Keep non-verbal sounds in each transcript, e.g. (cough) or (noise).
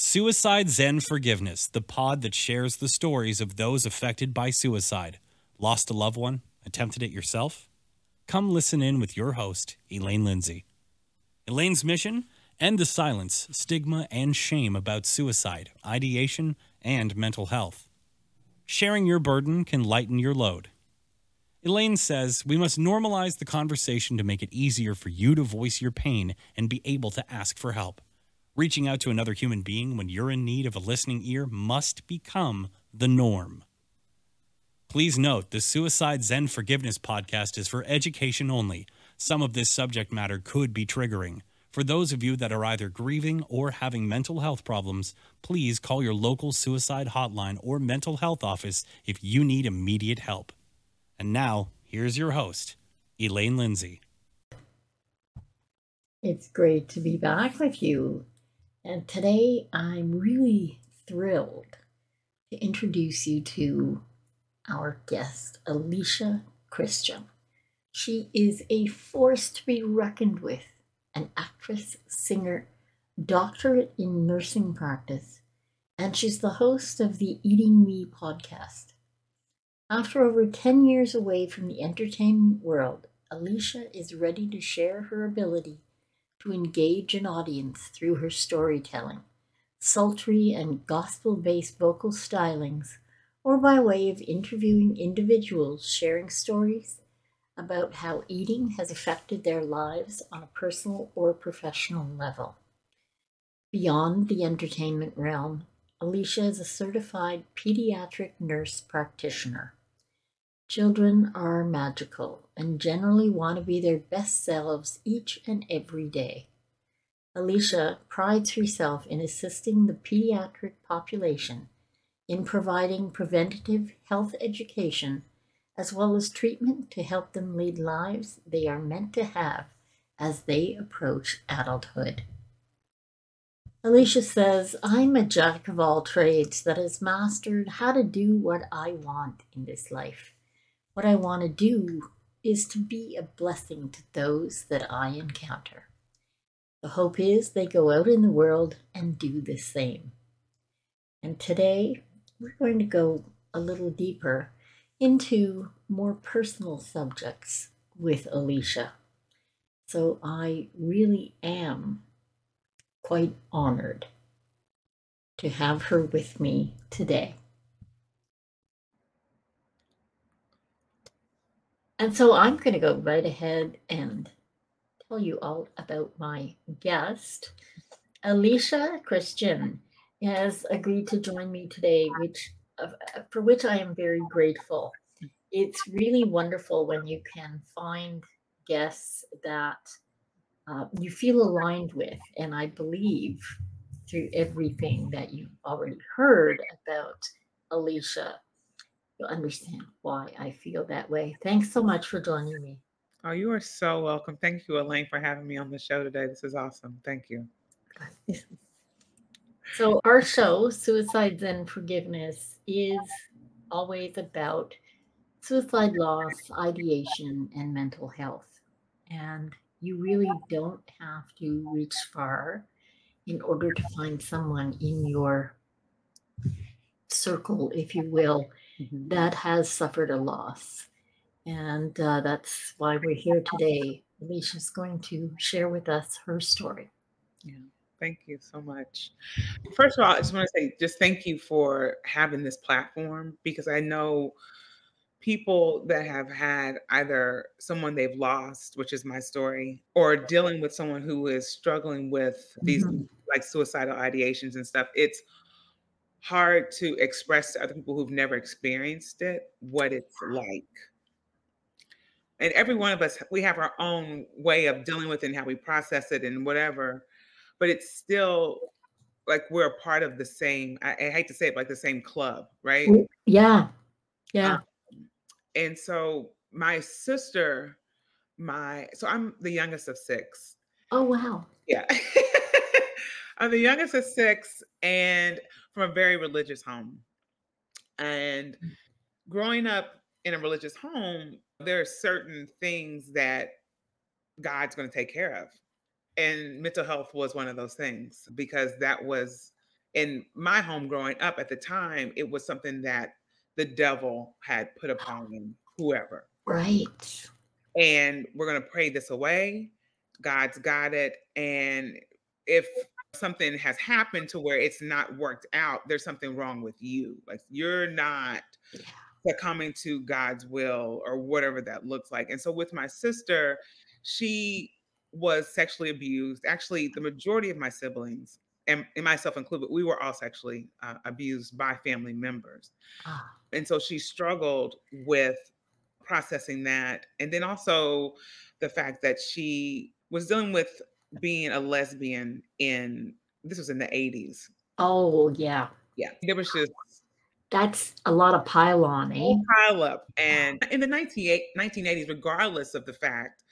Suicide Zen Forgiveness, the pod that shares the stories of those affected by suicide. Lost a loved one? Attempted it yourself? Come listen in with your host, Elaine Lindsay. Elaine's mission? End the silence, stigma, and shame about suicide, ideation, and mental health. Sharing your burden can lighten your load. Elaine says we must normalize the conversation to make it easier for you to voice your pain and be able to ask for help. Reaching out to another human being when you're in need of a listening ear must become the norm. Please note the Suicide Zen Forgiveness podcast is for education only. Some of this subject matter could be triggering. For those of you that are either grieving or having mental health problems, please call your local suicide hotline or mental health office if you need immediate help. And now, here's your host, Elaine Lindsay. It's great to be back with you. And today I'm really thrilled to introduce you to our guest, Alicia Christian. She is a force to be reckoned with, an actress, singer, doctorate in nursing practice, and she's the host of the Eating Me podcast. After over 10 years away from the entertainment world, Alicia is ready to share her ability to engage an audience through her storytelling, sultry and gospel based vocal stylings, or by way of interviewing individuals sharing stories about how eating has affected their lives on a personal or professional level. Beyond the entertainment realm, Alicia is a certified pediatric nurse practitioner. Children are magical and generally want to be their best selves each and every day. Alicia prides herself in assisting the pediatric population in providing preventative health education as well as treatment to help them lead lives they are meant to have as they approach adulthood. Alicia says, I'm a jack of all trades that has mastered how to do what I want in this life. What I want to do is to be a blessing to those that I encounter. The hope is they go out in the world and do the same. And today we're going to go a little deeper into more personal subjects with Alicia. So I really am quite honored to have her with me today. And so I'm going to go right ahead and tell you all about my guest. Alicia Christian has agreed to join me today, which for which I am very grateful. It's really wonderful when you can find guests that uh, you feel aligned with, and I believe through everything that you've already heard about Alicia you'll understand why I feel that way. Thanks so much for joining me. Oh, you are so welcome. Thank you, Elaine, for having me on the show today. This is awesome. Thank you. (laughs) So, our show, Suicide Zen Forgiveness, is always about suicide loss, ideation, and mental health. And you really don't have to reach far in order to find someone in your circle, if you will, mm-hmm. that has suffered a loss. And uh, that's why we're here today. Alicia's going to share with us her story. Yeah. Thank you so much. First of all, I just want to say just thank you for having this platform because I know people that have had either someone they've lost, which is my story, or dealing with someone who is struggling with these mm-hmm. like suicidal ideations and stuff. It's hard to express to other people who've never experienced it what it's like. And every one of us, we have our own way of dealing with it and how we process it and whatever, but it's still like we're a part of the same, I, I hate to say it, like the same club, right? Yeah. Yeah. Um, and so my sister, my, so I'm the youngest of six. Oh, wow. Yeah. (laughs) I'm the youngest of six. And from a very religious home. And mm. growing up in a religious home, there are certain things that God's going to take care of. And mental health was one of those things because that was in my home growing up at the time, it was something that the devil had put upon whoever. Right. And we're going to pray this away. God's got it. And if something has happened to where it's not worked out, there's something wrong with you. Like you're not succumbing to God's will or whatever that looks like. And so with my sister, she was sexually abused. Actually, the majority of my siblings, and, and myself included, we were all sexually uh, abused by family members. Ah, And so she struggled with processing that. And then also the fact that she was dealing with being a lesbian in, this was in the 80s. Oh, yeah. Yeah. There was just That's a lot of pylon, eh? pile up. And in the 98 1980s, regardless of the fact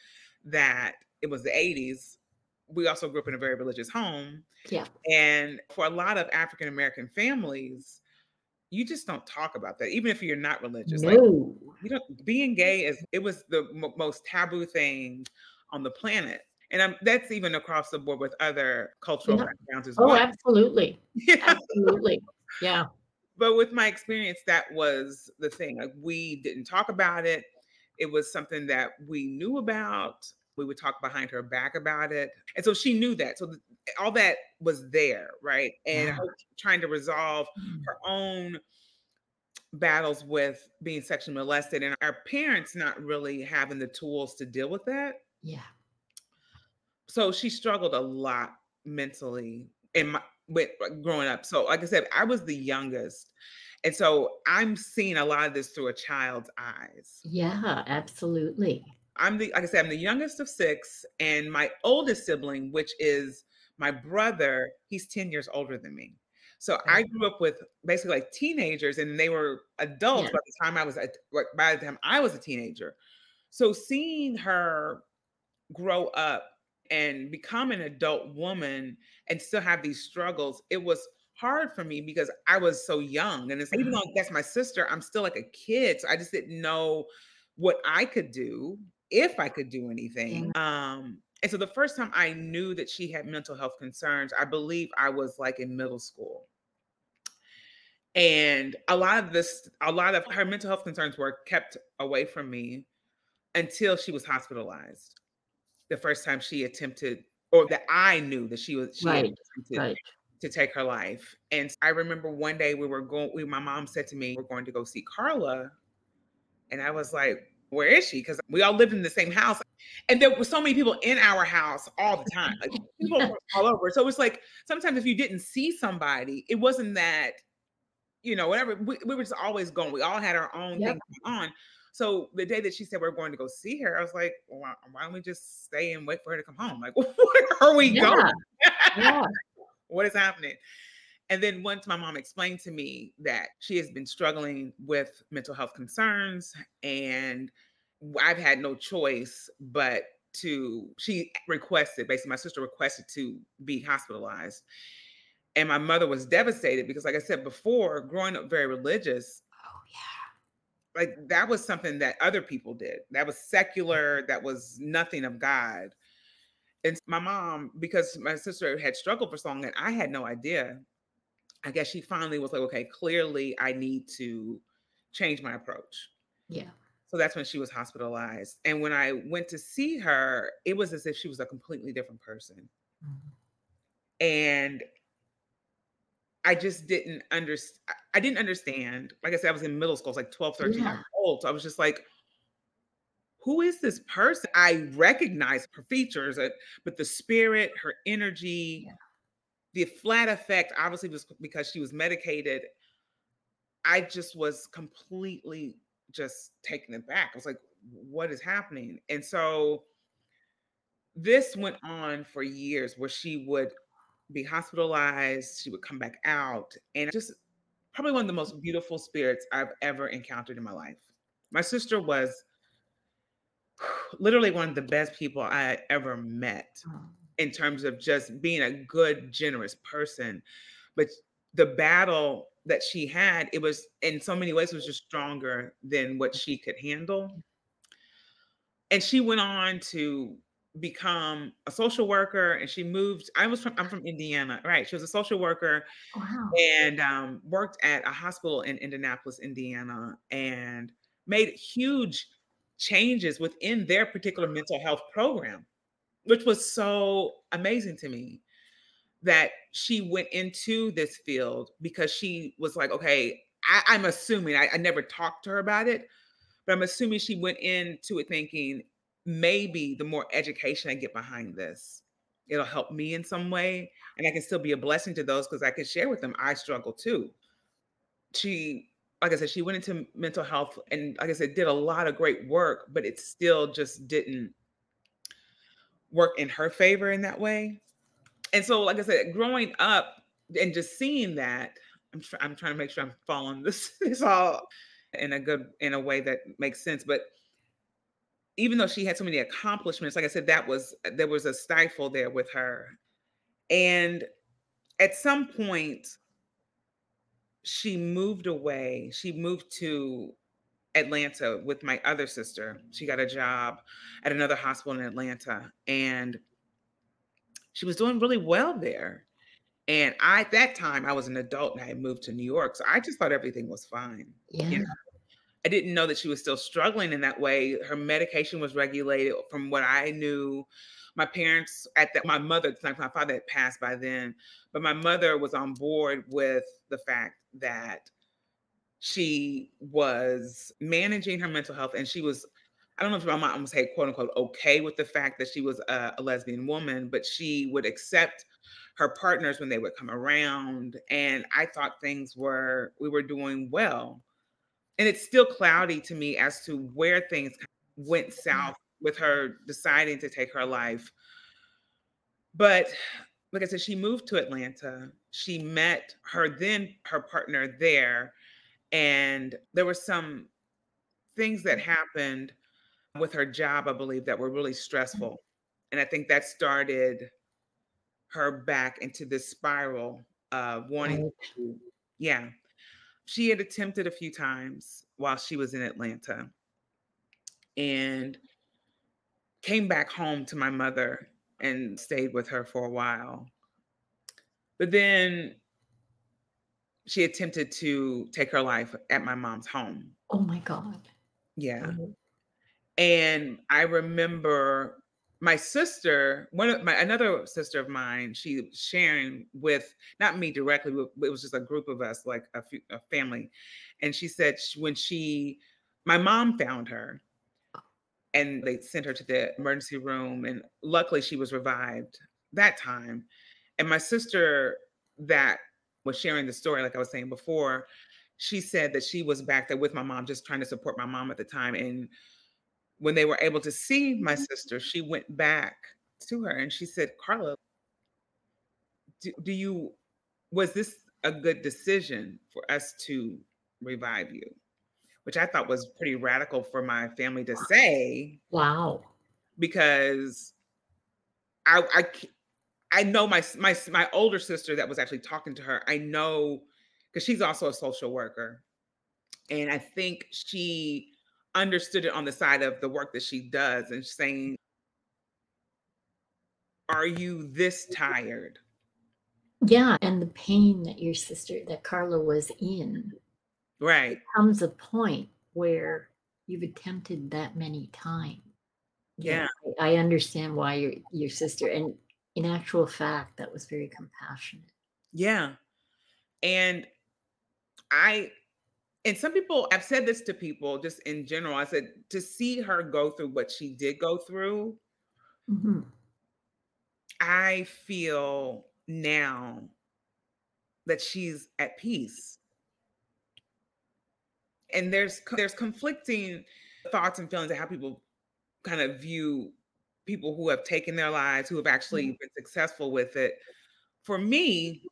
that it was the 80s, we also grew up in a very religious home. Yeah. And for a lot of African American families, you just don't talk about that, even if you're not religious. Like No. you don't being gay is it was the mo most taboo thing on the planet. And um, that's even across the board with other cultural Yeah. backgrounds as well. Oh, absolutely. (laughs) Yeah. Absolutely. Yeah. but with my experience that was the thing like we didn't talk about it it was something that we knew about we would talk behind her back about it and so she knew that so th- all that was there right and Yeah. her trying to resolve her own battles with being sexually molested and our parents not really having the tools to deal with that Yeah. So she struggled a lot mentally in my with uh, growing up. So like I said, I was the youngest. And so I'm seeing a lot of this through a child's eyes. Yeah, absolutely. I'm the like I said, I'm the youngest of six, and my oldest sibling, which is my brother, he's 10 years older than me. So I grew up with basically like teenagers, and they were adults Yeah. by the time I was a- like, by the time I was a teenager. So seeing her grow up and become an adult woman and still have these struggles, it was hard for me because I was so young. And it's even though that's my sister, I'm still like a kid. So I just didn't know what I could do, if I could do anything. Um, and so the first time I knew that she had mental health concerns, I believe I was like in middle school. And a lot of this, a lot of her mental health concerns were kept away from me until she was hospitalized. The first time she attempted, or that I knew that she was, she Right, attempted Right. to take her life. And I remember one day we were going, we, my mom said to me, We're going to go see Carla. And I was like, Where is she? Because we all lived in the same house. And there were so many people in our house all the time, like (laughs) people from all over. So it was like sometimes if you didn't see somebody, it wasn't that, you know, whatever. We, we were just always going. We all had our own Yep. thing going on. So the day that she said we are going to go see her, I was like, well, why, why don't we just stay and wait for her to come home? Like, (laughs) where are we Yeah. going? Yeah. (laughs) what is happening? And then once my mom explained to me that she has been struggling with mental health concerns and I've had no choice but to, she requested, basically, my sister requested to be hospitalized. And my mother was devastated because, like I said before, growing up very religious, Oh, yeah. Like that was something that other people did. That was secular, that was nothing of God. And my mom, because my sister had struggled for so long and I had no idea, I guess she finally was like, okay, clearly I need to change my approach. Yeah. So that's when she was hospitalized. And when I went to see her, it was as if she was a completely different person. Mhm. And I just didn't understand. I didn't understand. Like I said, I was in middle school, I was like 12, 13 Yeah. years old. So I was just like, who is this person? I recognize her features, uh, but the spirit, her energy, Yeah. the flat affect, obviously was because she was medicated. I just was completely just taken aback. I was like, what is happening? And so this went on for years where she would be hospitalized, she would come back out, and just probably one of the most beautiful spirits I've ever encountered in my life. My sister was (sighs) literally one of the best people I ever met Oh, in terms of just being a good, generous person. But the battle that she had, it was in so many ways was just stronger than what she could handle. And she went on to become a social worker and she moved I was from I'm from Indiana, right, she was a social worker Wow. and, um, worked at a hospital in Indianapolis, Indiana, and made huge changes within their particular mental health program, which was so amazing to me that she went into this field because she was like, "Okay" I I'm assuming, I I never talked to her about it, but I'm assuming she went into it thinking, "Maybe the more education I get behind this, it'll help me in some way, and I can still be a blessing to those because I can share with them I struggle too." She like I said, she went into mental health and, like I said, did a lot of great work, but it still just didn't work in her favor in that way. And so, like I said, growing up and just seeing that, I'm try I'm trying to make sure I'm following this (laughs) this all in a good in a way that makes sense, but even though she had so many accomplishments, like I said, that was there was a stifle there with her. And at some point she moved away. She moved to Atlanta with my other sister. She got a job at another hospital in Atlanta, and she was doing really well there. And I at that time, I was an adult and I had moved to New York, so I just thought everything was fine, you Yeah. know? I didn't know that she was still struggling in that way. Her medication was regulated from what I knew. My parents at that my mother the time, my father had passed by then, but my mother was on board with the fact that she was managing her mental health, and she was I don't know if my mom would say, quote, unquote, "okay" with the fact that she was a a lesbian woman, but she would accept her partners when they would come around, and I thought things were we were doing well. And it's still cloudy to me as to where things went south with her deciding to take her life. But, like I said, she moved to Atlanta. She met her then her partner there, and there were some things that happened with her job, I believe, that were really Mm. stressful. And I think that started her back into this spiral of wanting to yeah. She had attempted a few times while she was in Atlanta and came back home to my mother and stayed with her for a while. But then she attempted to take her life at my mom's home. Oh my god. Yeah. Oh. And I remember my sister, one of my another sister of mine, she sharing with not me directly, but it was just a group of us, like a few a family, and she said sh when she my mom found her oh. and they sent her to the emergency room, and luckily she was revived that time. And my sister that was sharing the story, like I was saying before, she said that she was back there with my mom, just trying to support my mom at the time, and when they were able to see my mm-hmm. sister, she went back to her and she said, "Carla" "do do you was this a good decision for us to revive you?" Which I thought was pretty radical for my family to say Wow. because I I know my my my older sister that was actually talking to her, I know, because she's also a social worker, and I think she understood it on the side of the work that she does and saying "Are you this tired?" Yeah, and the pain that your sister that Carla was in, Right. comes a point where you've attempted that many times. Yeah, Yeah. I I understand why your your sister and in actual fact, that was very compassionate. Yeah. And I and some people I've said this to people just in general, I said, "To see her go through what she did go through" Mhm. I feel now that she's at peace. And there's there's conflicting thoughts and feelings of how people kind of view people who have taken their lives, who have actually Yeah. been successful with it. For me,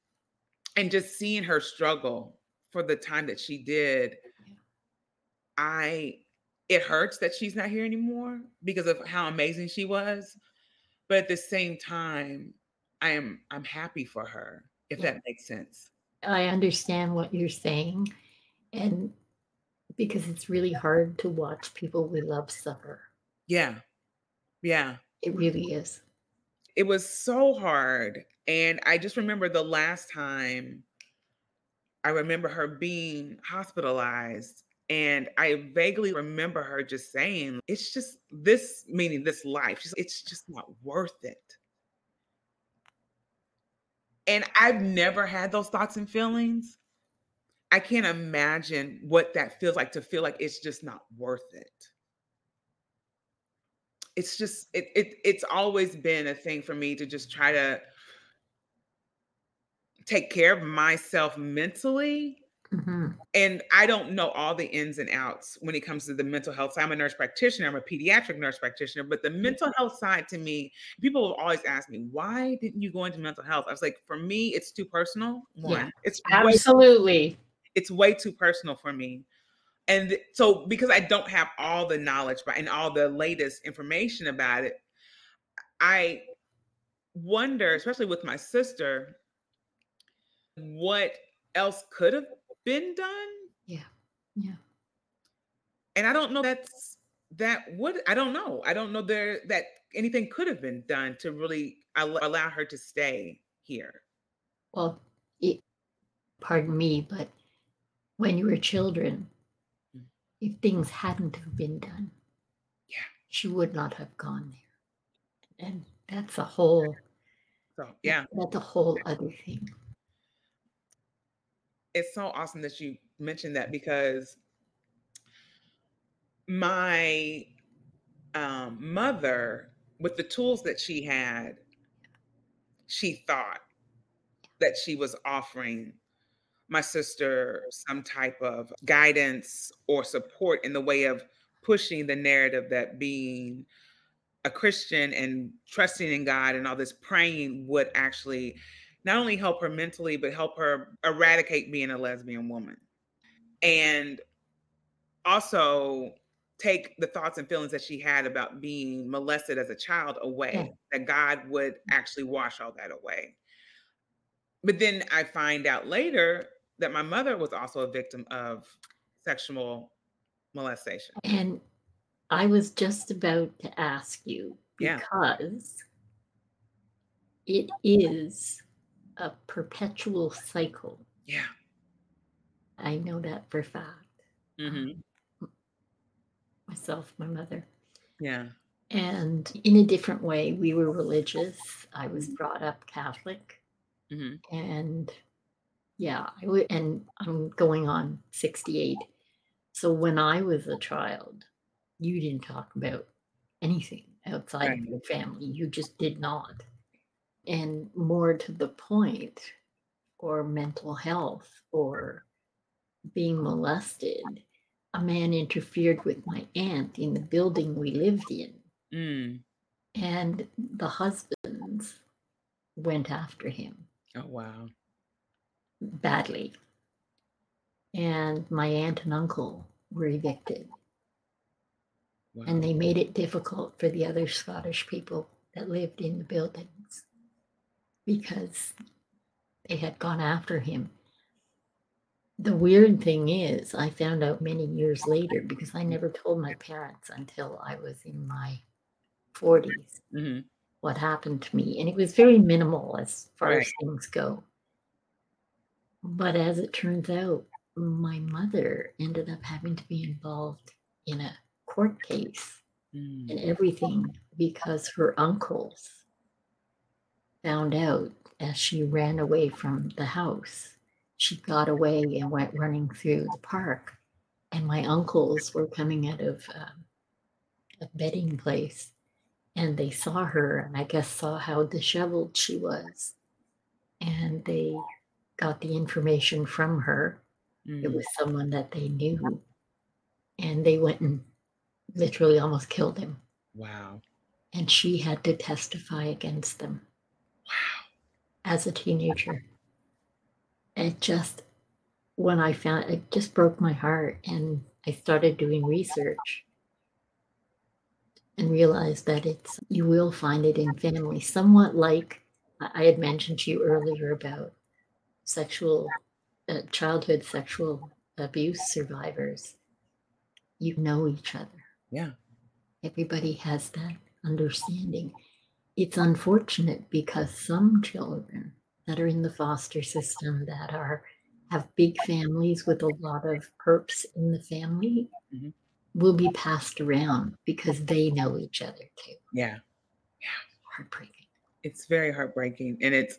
and just seeing her struggle for the time that she did I it hurts that she's not here anymore because of how amazing she was, but at the same time, I am I'm happy for her, if Yeah. that makes sense. I understand what you're saying, and because it's really hard to watch people we love suffer. Yeah. Yeah. It really is. It was so hard. And I just remember the last time I remember her being hospitalized. And I vaguely remember her just saying, it's just this, meaning this life, it's just not worth it. And I've never had those thoughts and feelings. I can't imagine what that feels like to feel like it's just not worth it. It's just it, it it's always been a thing for me to just try to take care of myself mentally. hmm And I don't know all the ins and outs when it comes to the mental health side. I'm a nurse practitioner, I'm a pediatric nurse practitioner, but the mental health side to me, people will always ask me, why didn't you go into mental health? I was like, for me, it's too personal. One, Yeah, it's way, absolutely. it's way too personal for me. And so because I don't have all the knowledge and all the latest information about it, I wonder, especially with my sister, what else could have been done Yeah, yeah. and i don't know that's that would i don't know i don't know there that anything could have been done to really al- allow her to stay here Well, it, pardon me, but when you were children, Mm. if things hadn't have been done, Yeah. she would not have gone there. And that's a whole so yeah that's a whole other thing. It's so awesome that you mentioned that because my um, mother with the tools that she had she thought that she was offering my sister some type of guidance or support in the way of pushing the narrative that being a Christian and trusting in God and all this praying would actually not only help her mentally, but help her eradicate being a lesbian woman. And also take the thoughts and feelings that she had about being molested as a child away, Yeah. that God would actually wash all that away. But then I find out later that my mother was also a victim of sexual molestation. And I was just about to ask you Yeah. because it is a perpetual cycle. Yeah. I know that for a fact. hmm Myself, my mother. Yeah. And in a different way, we were religious. I was brought up Catholic. hmm And yeah, I would, and I'm going on 68. So when I was a child, you didn't talk about anything outside Right. of your family. You just did not. And more to the point, or mental health, or being molested, a man interfered with my aunt in the building we lived in. Mm. And the husbands went after him Oh wow. badly. And my aunt and uncle were evicted. Wow. And they made it difficult for the other Scottish people that lived in the buildings because they had gone after him. The weird thing is, I found out many years later because I never told my parents until I was in my 40s hmm what happened to me. And it was very minimal as far as things go. But as it turns out, my mother ended up having to be involved in a court case Mm. and everything because her uncles found out as she ran away from the house. She got away and went running through the park. And my uncles were coming out of um, a betting place and they saw her and I guess saw how disheveled she was. And they got the information from her. It Mm. was someone that they knew. And they went and literally almost killed him. Wow. And she had to testify against them. As a teenager. It just, when I found it, just broke my heart. And I started doing research and realized that it's, you will find it in families, somewhat like I I had mentioned to you earlier about sexual, uh, childhood sexual abuse survivors. You know each other. Yeah. Everybody has that understanding. It's unfortunate because some children that are in the foster system that are have big families with a lot of perps in the family Mhm. will be passed around because they know each other too. Yeah. Yeah. Heartbreaking. It's very heartbreaking. And it's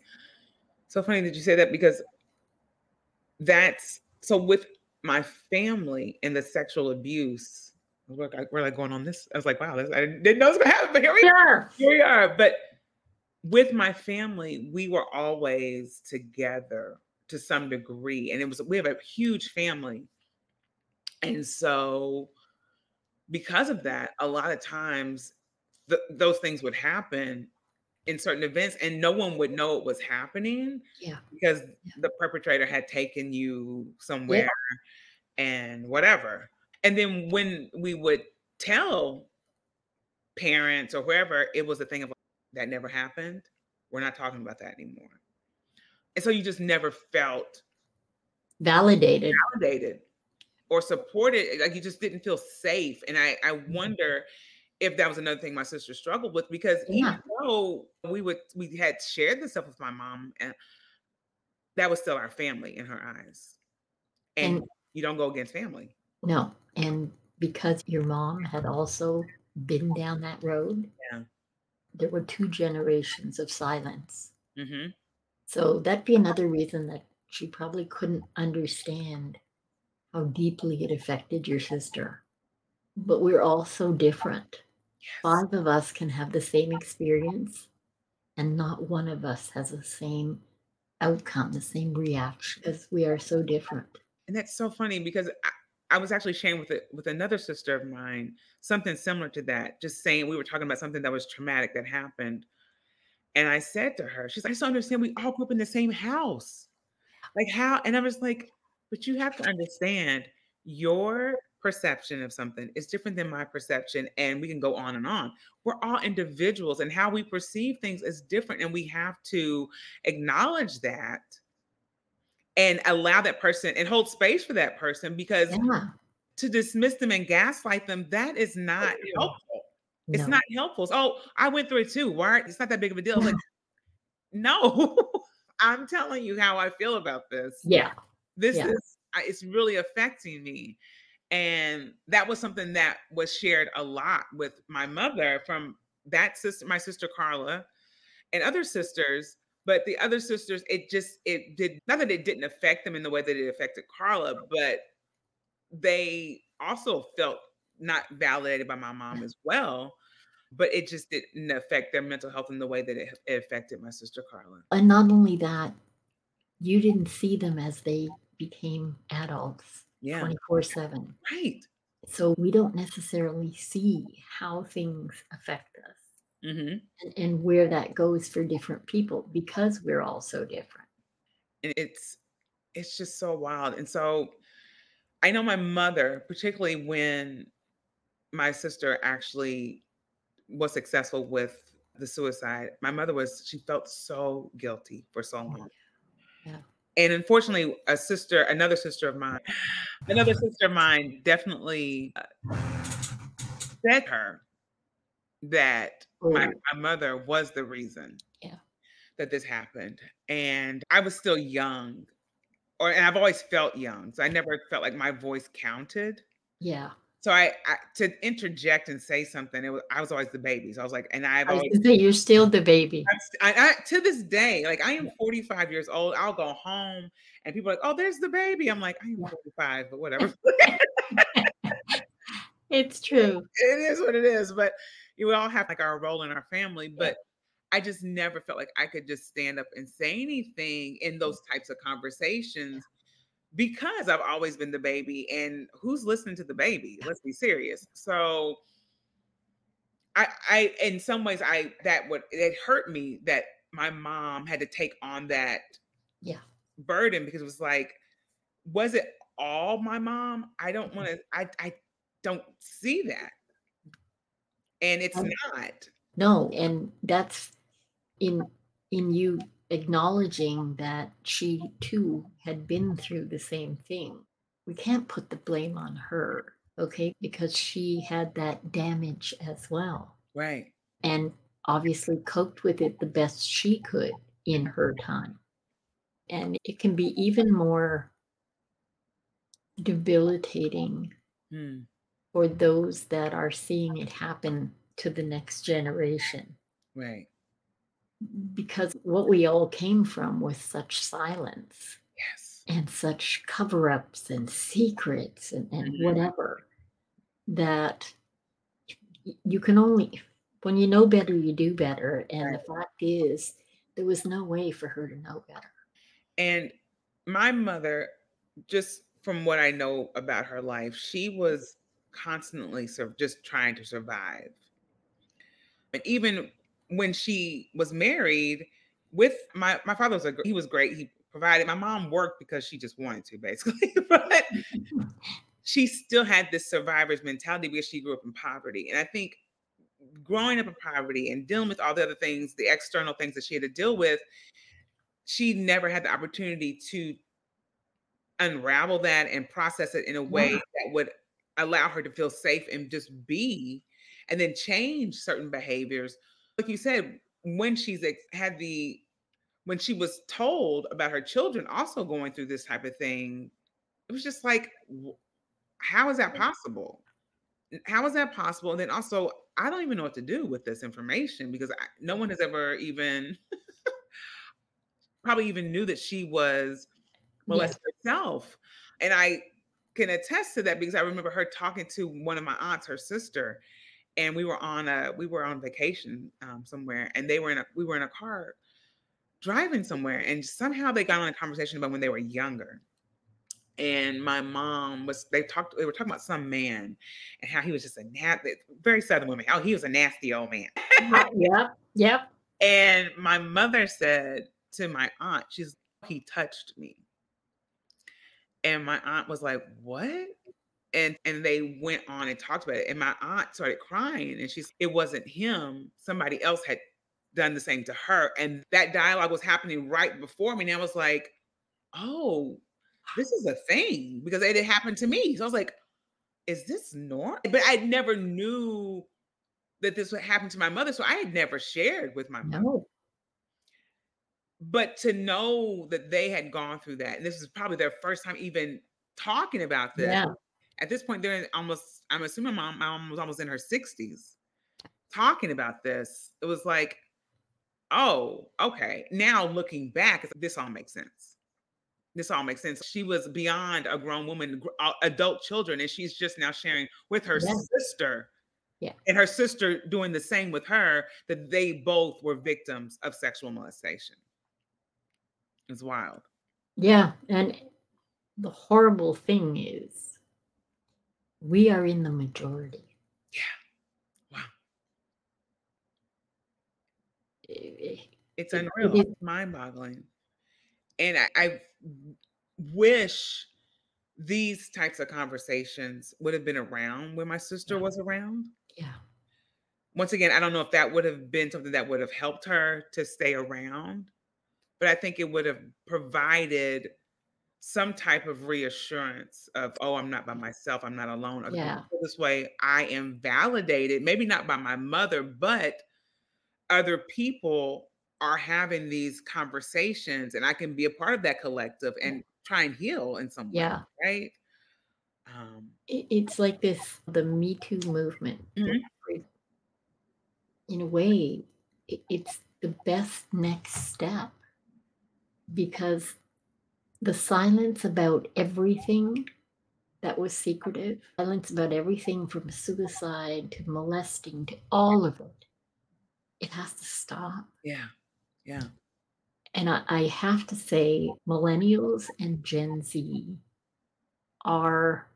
so funny that you say that because that's so with my family and the sexual abuse. We're like, we're like going on this. I was like, wow, this, I didn't know it was gonna happen, but (laughs) here we Yeah. here we are. But with my family, we were always together to some degree. And it was we have a huge family. And so because of that, a lot of times th- those things would happen in certain events and no one would know it was happening Yeah. because Yeah. the perpetrator had taken you somewhere and whatever. And then when we would tell parents or whoever, it was a thing of like, that never happened. We're not talking about that anymore. And so you just never felt Validated. validated or supported. Like you just didn't feel safe. And I, I Mm-hmm. wonder if that was another thing my sister struggled with because Yeah. even though we would we had shared this stuff with my mom and that was still our family in her eyes. And, And- you don't go against family. No. And because your mom had also been down that road, Yeah. there were two generations of silence. hmm So that'd be another reason that she probably couldn't understand how deeply it affected your sister. But we're all so different. Yes. Five of us can have the same experience, and not one of us has the same outcome, the same reaction, because we are so different. And that's so funny because I, I was actually sharing with it with another sister of mine something similar to that. Just saying we were talking about something that was traumatic that happened. And I said to her, she's like, I just don't understand. We all grew up in the same house. Like how? And I was like, but you have to understand your perception of something is different than my perception. And we can go on and on. We're all individuals and how we perceive things is different. And we have to acknowledge that and allow that person and hold space for that person because Yeah. to dismiss them and gaslight them, that is not yeah. helpful. It's not helpful. So, oh, I went through it too. Why? It's not that big of a deal. Like, (laughs) no, (laughs) I'm telling you how I feel about this. Yeah. This yeah. is, it's really affecting me. And that was something that was shared a lot with my mother from that sister, my sister Carla, and other sisters. But the other sisters, it just, it did, not that it didn't affect them in the way that it affected Carla, but they also felt not validated by my mom as well. But it just didn't affect their mental health in the way that it, it affected my sister Carla. And not only that, you didn't see them as they became adults Yeah. 24 7. Right. So we don't necessarily see how things affect us hmm and, and where that goes for different people because we're all so different. and it's it's just so wild and so i know my mother particularly when my sister actually was successful with the suicide my mother was she felt so guilty for so long Yeah. and unfortunately a sister another sister of mine another sister of mine definitely uh, said her that my, my mother was the reason Yeah. that this happened and i was still young or and i've always felt young so i never felt like my voice counted Yeah. so i, I to interject and say something it was i was always the baby so i was like and i've I always say, you're still the baby. I, I, to this day, like I am 45 years old. I'll go home and people are like, "Oh, there's the baby." I'm like, "I am 45, but whatever." (laughs) It's (laughs) true. it is what it is. But you all have like our role in our family. But I just never felt like I could just stand up and say anything in those types of conversations because I've always been the baby. And who's listening to the baby? Let's be serious. So I, I, in some ways, I that would it hurt me that my mom had to take on that Yeah. burden because it was like, was it all my mom? I don't Mhm. want to. I I don't see that, and it's not. No, and that's in in you acknowledging that she too had been through the same thing. We can't put the blame on her, okay? Because she had that damage as well. Right. and obviously coped with it the best she could in her time. And it can be even more debilitating Hmm. For those that are seeing it happen to the next generation. Right. Because what we all came from was such silence Yes. and such cover ups and secrets and, and Mhm. whatever that you can only, when you know better, you do better. And the fact is, there was no way for her to know better. And my mother, just from what I know about her life, she was constantly sur- just trying to survive. And even when she was married with my my father was a he was great. He provided. My mom worked because she just wanted to, basically, (laughs) but she still had this survivor's mentality because she grew up in poverty. And I think growing up in poverty and dealing with all the other things, the external things that she had to deal with, she never had the opportunity to unravel that and process it in a way Yeah. that would allow her to feel safe and just be and then change certain behaviors like you said when she's ex- had the when she was told about her children also going through this type of thing it was just like how is that possible how is that possible and then also i don't even know what to do with this information because I, no one has ever even (laughs) probably even knew that she was Yeah. molested herself. And I can attest to that because I remember her talking to one of my aunts, her sister, and we were on a we were on vacation um, somewhere, and they were in a we were in a car driving somewhere, and somehow they got on a conversation about when they were younger. And my mom was they talked they were talking about some man and how he was just a nasty, very southern woman. Oh, he was a nasty old man. Uh, yep. Yep. And my mother said to my aunt, she's he touched me. And my aunt was like, "What?" And and they went on and talked about it. And my aunt started crying and she's it wasn't him. Somebody else had done the same to her. And that dialogue was happening right before me. And I was like, "Oh, this is a thing because it had happened to me." So I was like, "Is this normal?" But I never knew that this would happen to my mother. So I had never shared with my mother No. But to know that they had gone through that and this is probably their first time even talking about this Yeah. at this point they're almost i'm assuming my mom, my mom was almost in her 60s talking about this it was like oh okay now looking back this all makes sense this all makes sense she was beyond a grown woman gr- uh, adult children and she's just now sharing with her Yeah. sister Yeah. and her sister doing the same with her that they both were victims of sexual molestation it's wild Yeah. And the horrible thing is, we are in the majority. Yeah. Wow. Eh, It's It- it unreal. It's mind-boggling. And I, I wish these types of conversations would have been around when my sister Yeah. was around. Yeah. Once again, I don't know if that would have been something that would have helped her to stay around, but I think it would have provided some type of reassurance of, oh, I'm not by myself. I'm not alone. Yeah. This way I am validated, maybe not by my mother, but other people are having these conversations and I can be a part of that collective and try and heal in some way, Yeah. right? Um, it's like this the Me Too movement. Mhm. In a way, it's the best next step because the silence about everything that was secretive, silence about everything from suicide to molesting to all of it, it has to stop. yeah, yeah, And I, I have to say, millennials and Gen Z are,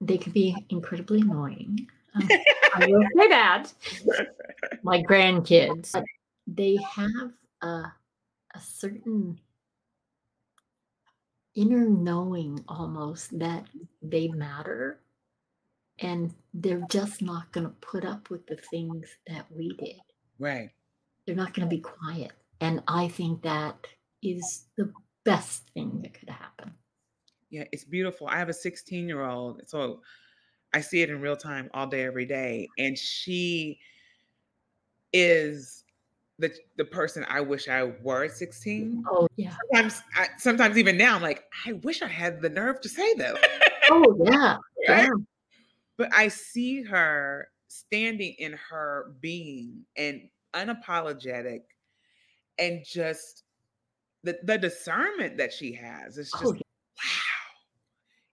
they can be incredibly annoying. Um, I will say that. (laughs) My grandkids, they have a, a certain inner knowing almost that they matter. And they're just not going to put up with the things that we did right. they're not going to be quiet. And I think that is the best thing that could happen. Yeah, it's beautiful. I have a 16 year old, so I see it in real time all day, every day. And she is the the person I wish I were at 16. Oh, yeah. Sometimes I, sometimes even now I'm like, I wish I had the nerve to say that. (laughs) Oh, yeah. (laughs) Right? Yeah. But I see her standing in her being and unapologetic and just the, the discernment that she has It's oh, just Oh, wow.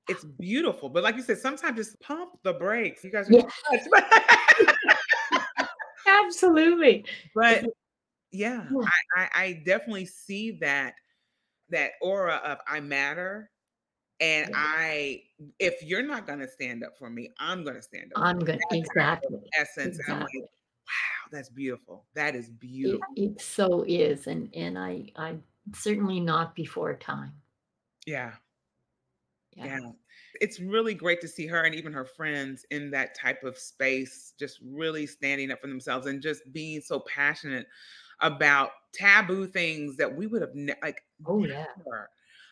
It's beautiful. But like you said, sometimes just pump the brakes. You guys are Yeah. (laughs) absolutely. but yeah, Yeah. I, I, I definitely see that that aura of I matter. And Yeah. I if you're not gonna stand up for me, I'm gonna stand up. I'm good. That's kind of Exactly. essence. And I'm like, wow, that's beautiful. That is It, beautiful. it so is. And, and I, I certainly not before time. Yeah. Yeah. Yeah. It's really great to see her and even her friends in that type of space, just really standing up for themselves and just being so passionate about taboo things that we would have ne- like Oh, yeah. never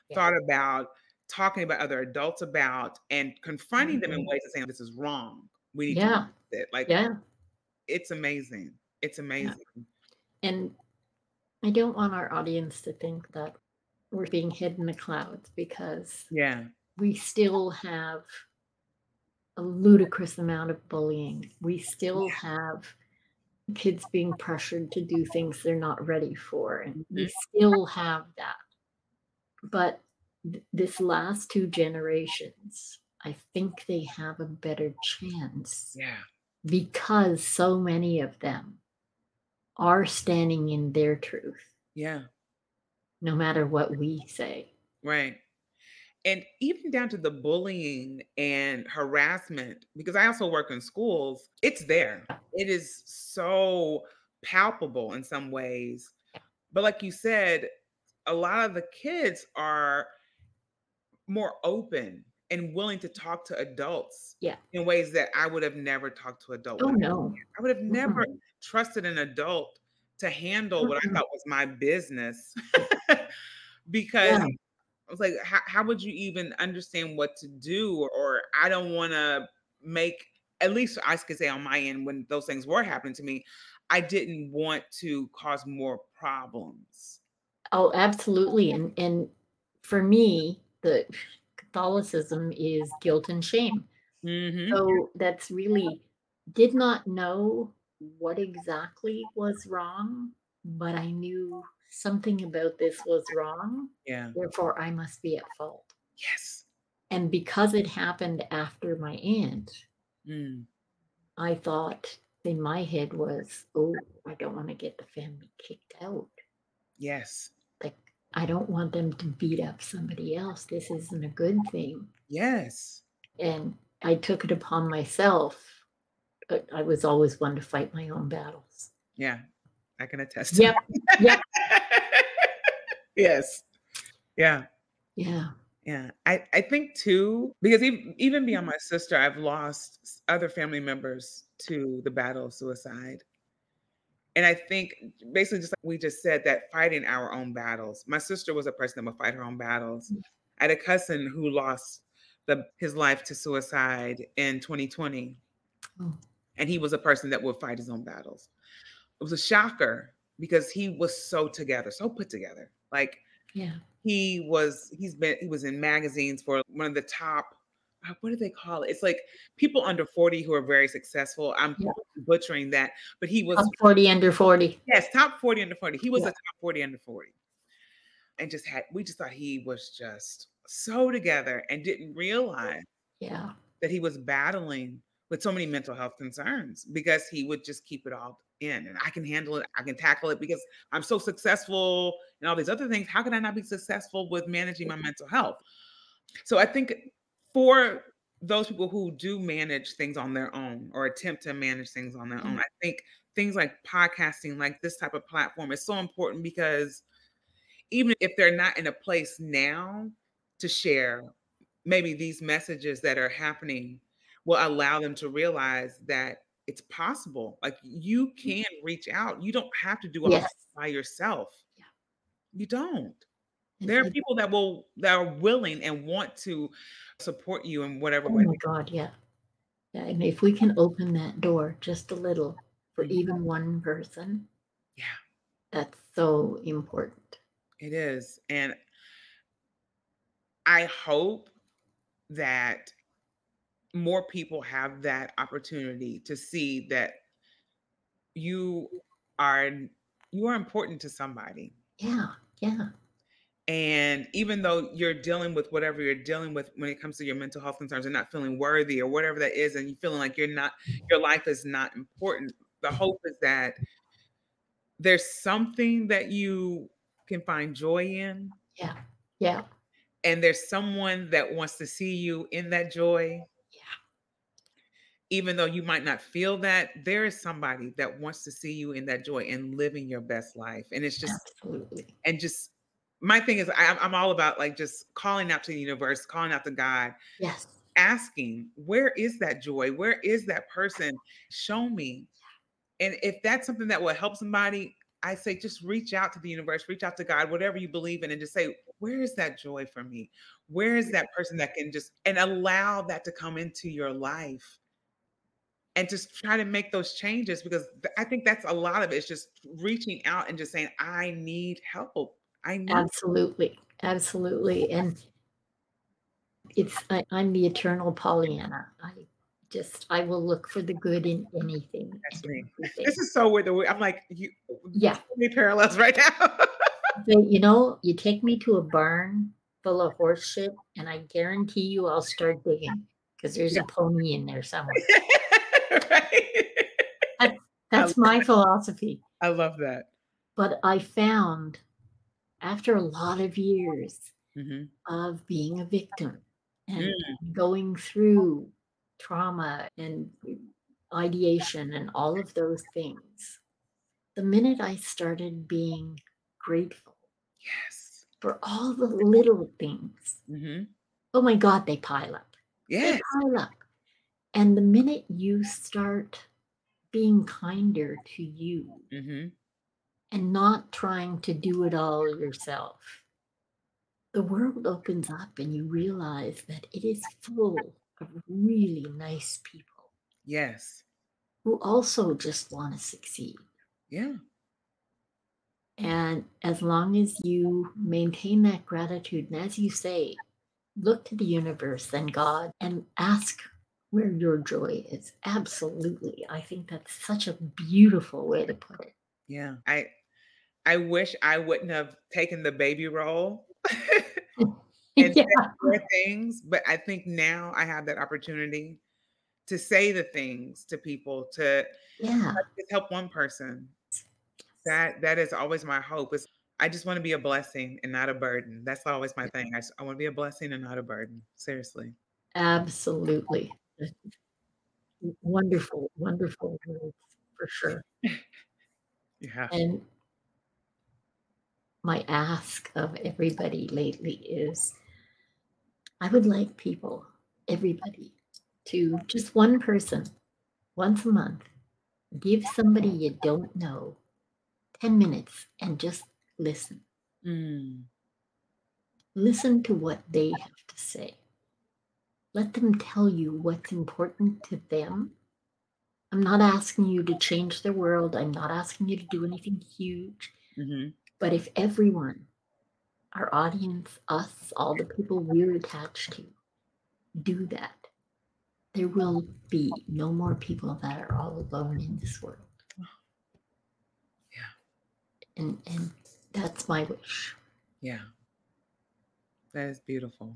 Yeah. thought about talking about other adults about and confronting them in Mhm. ways of saying this is wrong. We need Yeah. to it. Like Yeah. it's amazing. It's amazing. And I don't want our audience to think that we're being hid in the clouds because Yeah. we still have a ludicrous amount of bullying. We still have kids being pressured to do things they're not ready for, and we mm-hmm. still have that. But th- this last two generations, I think they have a better chance Yeah. because so many of them are standing in their truth, Yeah. no matter what we say. Right. And even down to the bullying and harassment, because I also work in schools, it's there. It is so palpable in some ways. But like you said, a lot of the kids are more open and willing to talk to adults Yeah. in ways that I would have never talked to adults. Oh, no. I would have never Mm-mm. trusted an adult to handle what I thought was my business (laughs) (laughs) because Yeah. I was like, how, how would you even understand what to do? Or, or I don't want to make, at least I could say on my end, when those things were happening to me, I didn't want to cause more problems. Oh, absolutely. And and for me, the Catholicism is guilt and shame. Mhm. So that's really did not know what exactly was wrong, but I knew something about this was wrong. Yeah. Therefore, I must be at fault. Yes. And because it happened after my aunt, Mm. I thought in my head was, oh, I don't want to get the family kicked out. Yes. Like, I don't want them to beat up somebody else. This isn't a good thing. Yes. And I took it upon myself. But I was always one to fight my own battles. Yeah. I can attest. to Yep. that. Yep. (laughs) yes. Yeah. Yeah. Yeah, I, I think too, because even, even beyond mm-hmm. my sister, I've lost other family members to the battle of suicide. And I think basically, just like we just said, that fighting our own battles. My sister was a person that would fight her own battles. Mm. I had a cousin who lost the, his life to suicide in 2020. Oh. And he was a person that would fight his own battles. It was a shocker because he was so together, so put together. Like, Yeah. he was he's been he was in magazines for one of the top uh, what do they call it it's like people under 40 who are very successful i'm Yeah. butchering that but he was Top 40 under 40. yes top 40 under 40 he was Yeah. a top 40 under 40 and just had we just thought he was just so together and didn't realize Yeah. that he was battling with so many mental health concerns because he would just keep it all in and I can handle it, I can tackle it because I'm so successful and all these other things. How can I not be successful with managing my mental health? So I think for those people who do manage things on their own or attempt to manage things on their own, Mhm. I think things like podcasting, like this type of platform, is so important because even if they're not in a place now to share, maybe these messages that are happening will allow them to realize that it's possible. Like you can reach out. You don't have to do all Yes. by yourself. Yeah. You don't. There are people that will that are willing and want to support you in whatever oh way. my God. Yeah. Yeah. And if we can open that door just a little for Mhm. even one person. Yeah. That's so important. It is. And I hope that more people have that opportunity to see that you are you are important to somebody. Yeah, yeah. And even though you're dealing with whatever you're dealing with when it comes to your mental health concerns and not feeling worthy or whatever that is, and you feeling like you're not, your life is not important, the hope is that there's something that you can find joy in, Yeah. Yeah. and there's someone that wants to see you in that joy. Even though you might not feel that, there is somebody that wants to see you in that joy and living your best life. And it's just Absolutely. and just my thing is I, I'm all about like just calling out to the universe, calling out to God, Yes. asking, where is that joy? Where is that person? Show me. And if that's something that will help somebody, I say just reach out to the universe, reach out to God, whatever you believe in, and just say, where is that joy for me? Where is that person that can just and allow that to come into your life? And just try to make those changes because I think that's a lot of it. It's just reaching out and just saying, I need help. I need Absolutely. Absolutely. And it's I, I'm the eternal Pollyanna. I just I will look for the good in anything. That's me. everything. This is so weird. I'm like, you, Yeah. so parallels right now. (laughs) So, you know, you take me to a barn full of horse shit, and I guarantee you I'll start digging because there's Yeah. a pony in there somewhere. (laughs) (laughs) right? That's my philosophy. I love that. But I found after a lot of years Mhm. of being a victim and Mm. going through trauma and ideation and all of those things, the minute I started being grateful Yes. for all the little things, hmm oh my God, they pile up. Yes. They pile up. And the minute you start being kinder to you hmm and not trying to do it all yourself, the world opens up and you realize that it is full of really nice people Yes. who also just want to succeed. Yeah. And as long as you maintain that gratitude, and as you say, look to the universe and God and ask where your joy is. Absolutely. I think that's such a beautiful way to put it. Yeah. I I wish I wouldn't have taken the baby role (laughs) and yeah. said things, but I think now I have that opportunity to say the things to people to Yeah. help one person. That that is always my hope. Is I just want to be a blessing and not a burden. That's always my thing. I want to be a blessing and not a burden. Seriously. Absolutely. Wonderful, wonderful words for sure. (laughs) Yeah. And my ask of everybody lately is I would like people, everybody, to just one person once a month give somebody you don't know 10 minutes and just listen. Mm. Listen to what they have to say. Let them tell you what's important to them. I'm not asking you to change the world. I'm not asking you to do anything huge. hmm But if everyone, our audience, us, all the people we're attached to, do that, there will be no more people that are all alone in this world. Yeah. And and that's my wish. Yeah. That is beautiful.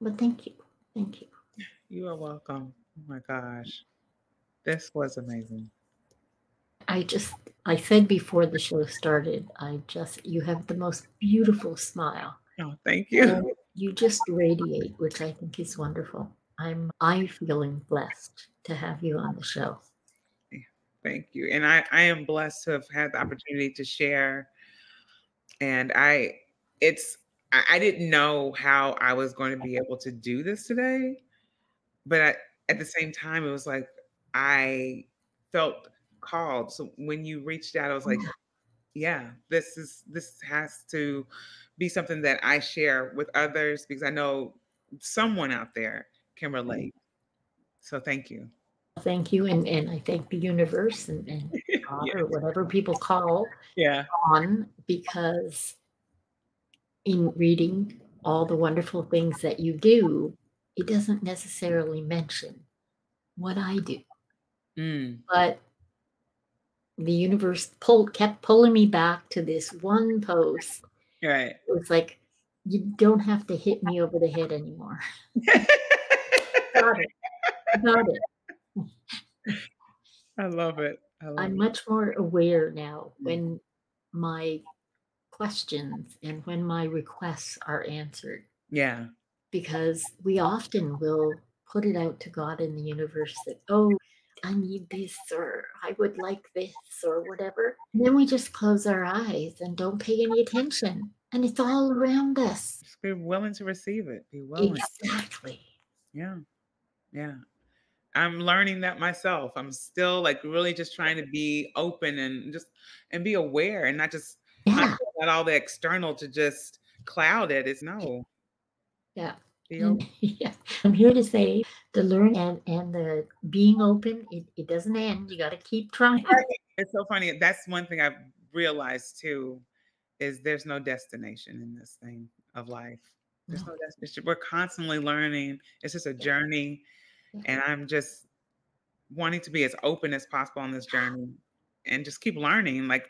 But thank you. Thank you. You are welcome. Oh my gosh. This was amazing. I just I said before the show started, I just you have the most beautiful smile. Oh, thank you. And you just radiate, which I think is wonderful. I'm, I'm feeling blessed to have you on the show. Thank you. And I, I am blessed to have had the opportunity to share. And I, it's, I, I didn't know how I was going to be able to do this today. But I, at the same time, it was like, I felt called. So when you reached out, I was like, mm-hmm. yeah, this is, this has to be something that I share with others because I know someone out there can mm-hmm. relate. So thank you. Thank you, and, and I thank the universe and, and (laughs) God Yeah. or whatever people call Yeah. on because in reading all the wonderful things that you do, it doesn't necessarily mention what I do. Mm. But the universe pulled kept pulling me back to this one post. Right. It was like, you don't have to hit me over the head anymore. Got (laughs) it. Got it. I love it. I it. much more aware now Mm. when my questions and when my requests are answered Yeah. because we often will put it out to God in the universe that, oh, I need this or I would like this or whatever. And then we just close our eyes and don't pay any attention. And it's all around us. Just be willing to receive it. Be willing. Exactly. Yeah. Yeah. I'm learning that myself. I'm still like really just trying to be open and just and be aware and not just Yeah. Not all the external to just cloud it. It's no. Yeah. And, (laughs) yeah. I'm here to say the learn and, and the being open, it, it doesn't end. You got to keep trying. It's so funny. That's one thing I've realized too is there's no destination in this thing of life. There's No. no destination. We're constantly learning. It's just a journey. Yeah. And I'm just wanting to be as open as possible on this journey and just keep learning. Like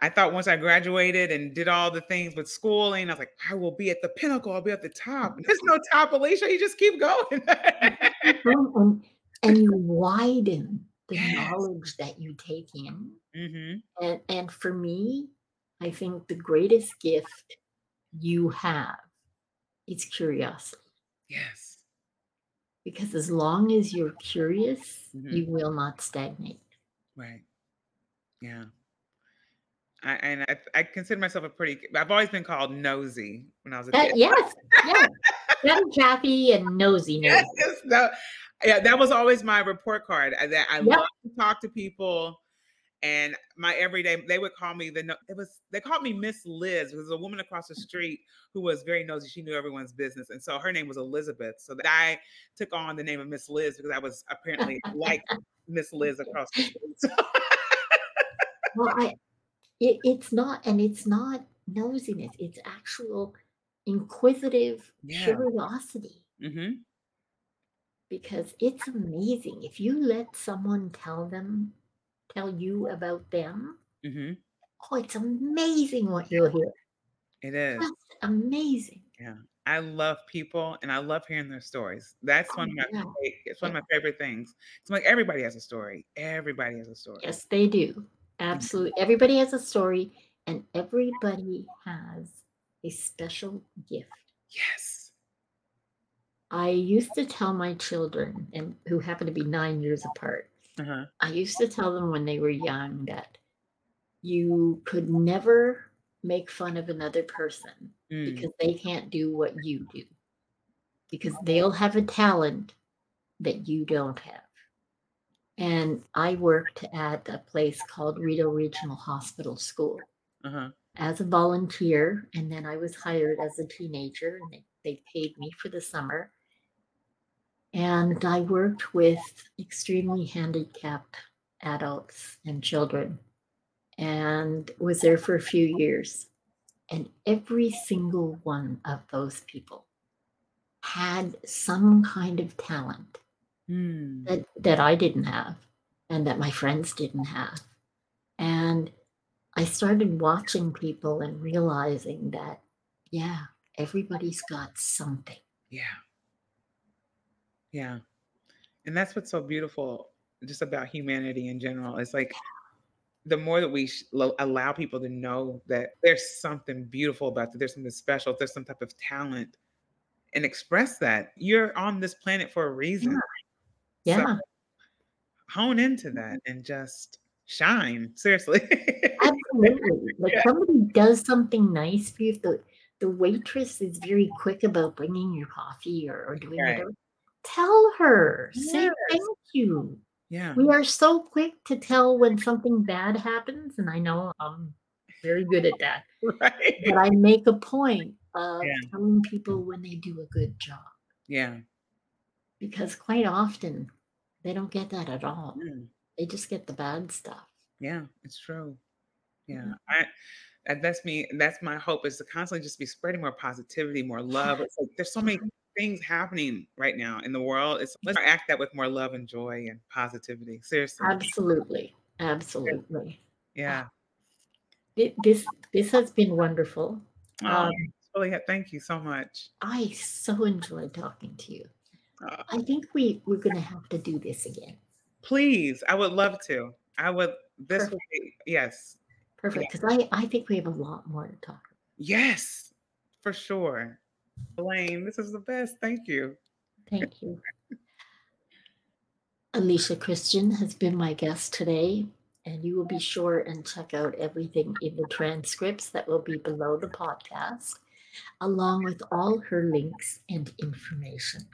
I thought once I graduated and did all the things with schooling, I was like, I will be at the pinnacle. I'll be at the top. There's no top, Alicia. You just keep going. And, (laughs) and you widen the Yes. knowledge that you take in. hmm And, and for me, I think the greatest gift you have is curiosity. Yes. Because as long as you're curious, Mhm. you will not stagnate. Right. Yeah. I, and I, I consider myself a pretty. I've always been called nosy when I was a That, kid. yes. Very (laughs) chappy and nosy. Yes, that, yeah, that was always my report card. I, that I Yep. love to talk to people, and my everyday. They would call me the. no- It was they called me Miss Liz. because a woman across the street who was very nosy. She knew everyone's business, and so her name was Elizabeth. So that I took on the name of Miss Liz because I was apparently like (laughs) Miss Liz across the (laughs) street. Well, I, it, it's not, and it's not nosiness. It's actual inquisitive Yeah. curiosity. hmm because it's amazing if you let someone tell them tell you about them hmm oh it's amazing what you'll hear It is. just amazing Yeah, I love people and I love hearing their stories. That's Oh, one of my yeah. it's one of my favorite things. It's like everybody has a story. Everybody has a story. yes they do absolutely everybody has a story and everybody has a special gift Yes. i used to tell my children and who happen to be nine years apart Uh-huh. I used to tell them when they were young that you could never make fun of another person Mm. because they can't do what you do. Because they'll have a talent that you don't have. And I worked at a place called Rideau Regional Hospital School Uh-huh. as a volunteer. And then I was hired as a teenager and they, they paid me for the summer. And I worked with extremely handicapped adults and children and was there for a few years. And every single one of those people had some kind of talent Mm. that, that I didn't have and that my friends didn't have. And I started watching people and realizing that, yeah, everybody's got something. Yeah. Yeah. And that's what's so beautiful just about humanity in general. It's like the more that we sh- allow people to know that there's something beautiful about that, there's something special, there's some type of talent, and express that. You're on this planet for a reason. Yeah. So hone into that mm-hmm. and just shine. Seriously. Absolutely. (laughs) Like Yeah. somebody does something nice for you. If the, the waitress is very quick about bringing your coffee or, or doing Right. whatever, tell her. Say thank you. yeah. We are so quick to tell when something bad happens. And I know I'm very good at that. (laughs) Right. But I make a point of Yeah. telling people when they do a good job. Yeah. Because quite often They don't get that at all. Mm. They just get the bad stuff. Yeah, it's true. Yeah, Mhm. I and that's me. That's my hope is to constantly just be spreading more positivity, more love. It's like there's so many things happening right now in the world. It's let's act that with more love and joy and positivity. Seriously. Absolutely. Absolutely. Yeah. This this has been wonderful. Oh, Um, thank you so much. I so enjoyed talking to you. Uh, I think we we're gonna have to do this again. please, I would love to. I would. This would be yes, Perfect. Because I, I think we have a lot more to talk about. yes, for sure. Elaine, this is the best. Thank you. Thank you. Alicia Christian has been my guest today, and you will be sure and check out everything in the transcripts that will be below the podcast, along with all her links and information.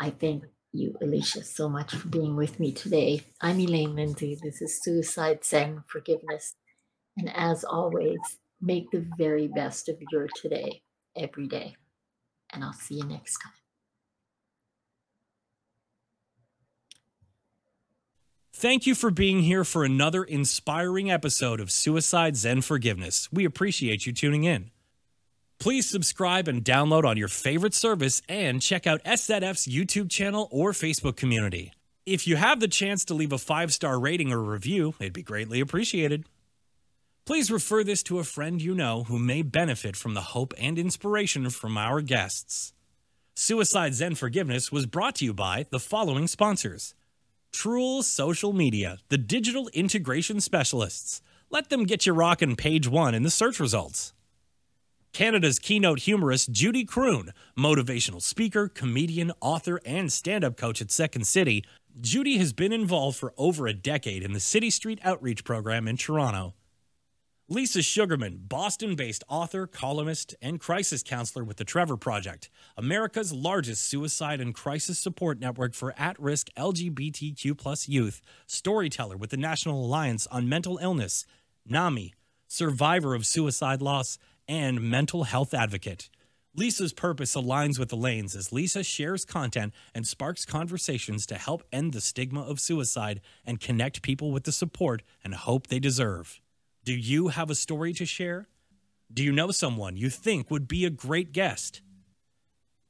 I thank you, Alicia, so much for being with me today. I'm Elaine Lindsay. This is Suicide Zen Forgiveness. And as always, make the very best of your today every day. And I'll see you next time. Thank you for being here for another inspiring episode of Suicide Zen Forgiveness. We appreciate you tuning in. Please subscribe and download on your favorite service and check out SZF's YouTube channel or Facebook community. If you have the chance to leave a five star rating or review, it'd be greatly appreciated. Please refer this to a friend you know who may benefit from the hope and inspiration from our guests. Suicide Zen Forgiveness was brought to you by the following sponsors. Truel Social Media, the digital integration specialists. Let them get you rocking page one in the search results. Canada's keynote humorist Judy Croon, motivational speaker, comedian, author, and stand up coach at Second City, Judy has been involved for over a decade in the City Street Outreach Program in Toronto. Lisa Sugarman, Boston based author, columnist, and crisis counselor with the Trevor Project, America's largest suicide and crisis support network for at risk LGBTQ youth, storyteller with the National Alliance on Mental Illness, NAMI, survivor of suicide loss, and mental health advocate. Lisa's purpose aligns with Elaine's as Lisa shares content and sparks conversations to help end the stigma of suicide and connect people with the support and hope they deserve. Do you have a story to share? Do you know someone you think would be a great guest?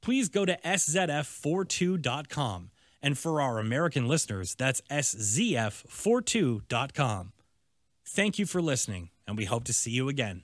Please go to szf42.com. And for our American listeners, that's szf42.com. Thank you for listening, and we hope to see you again.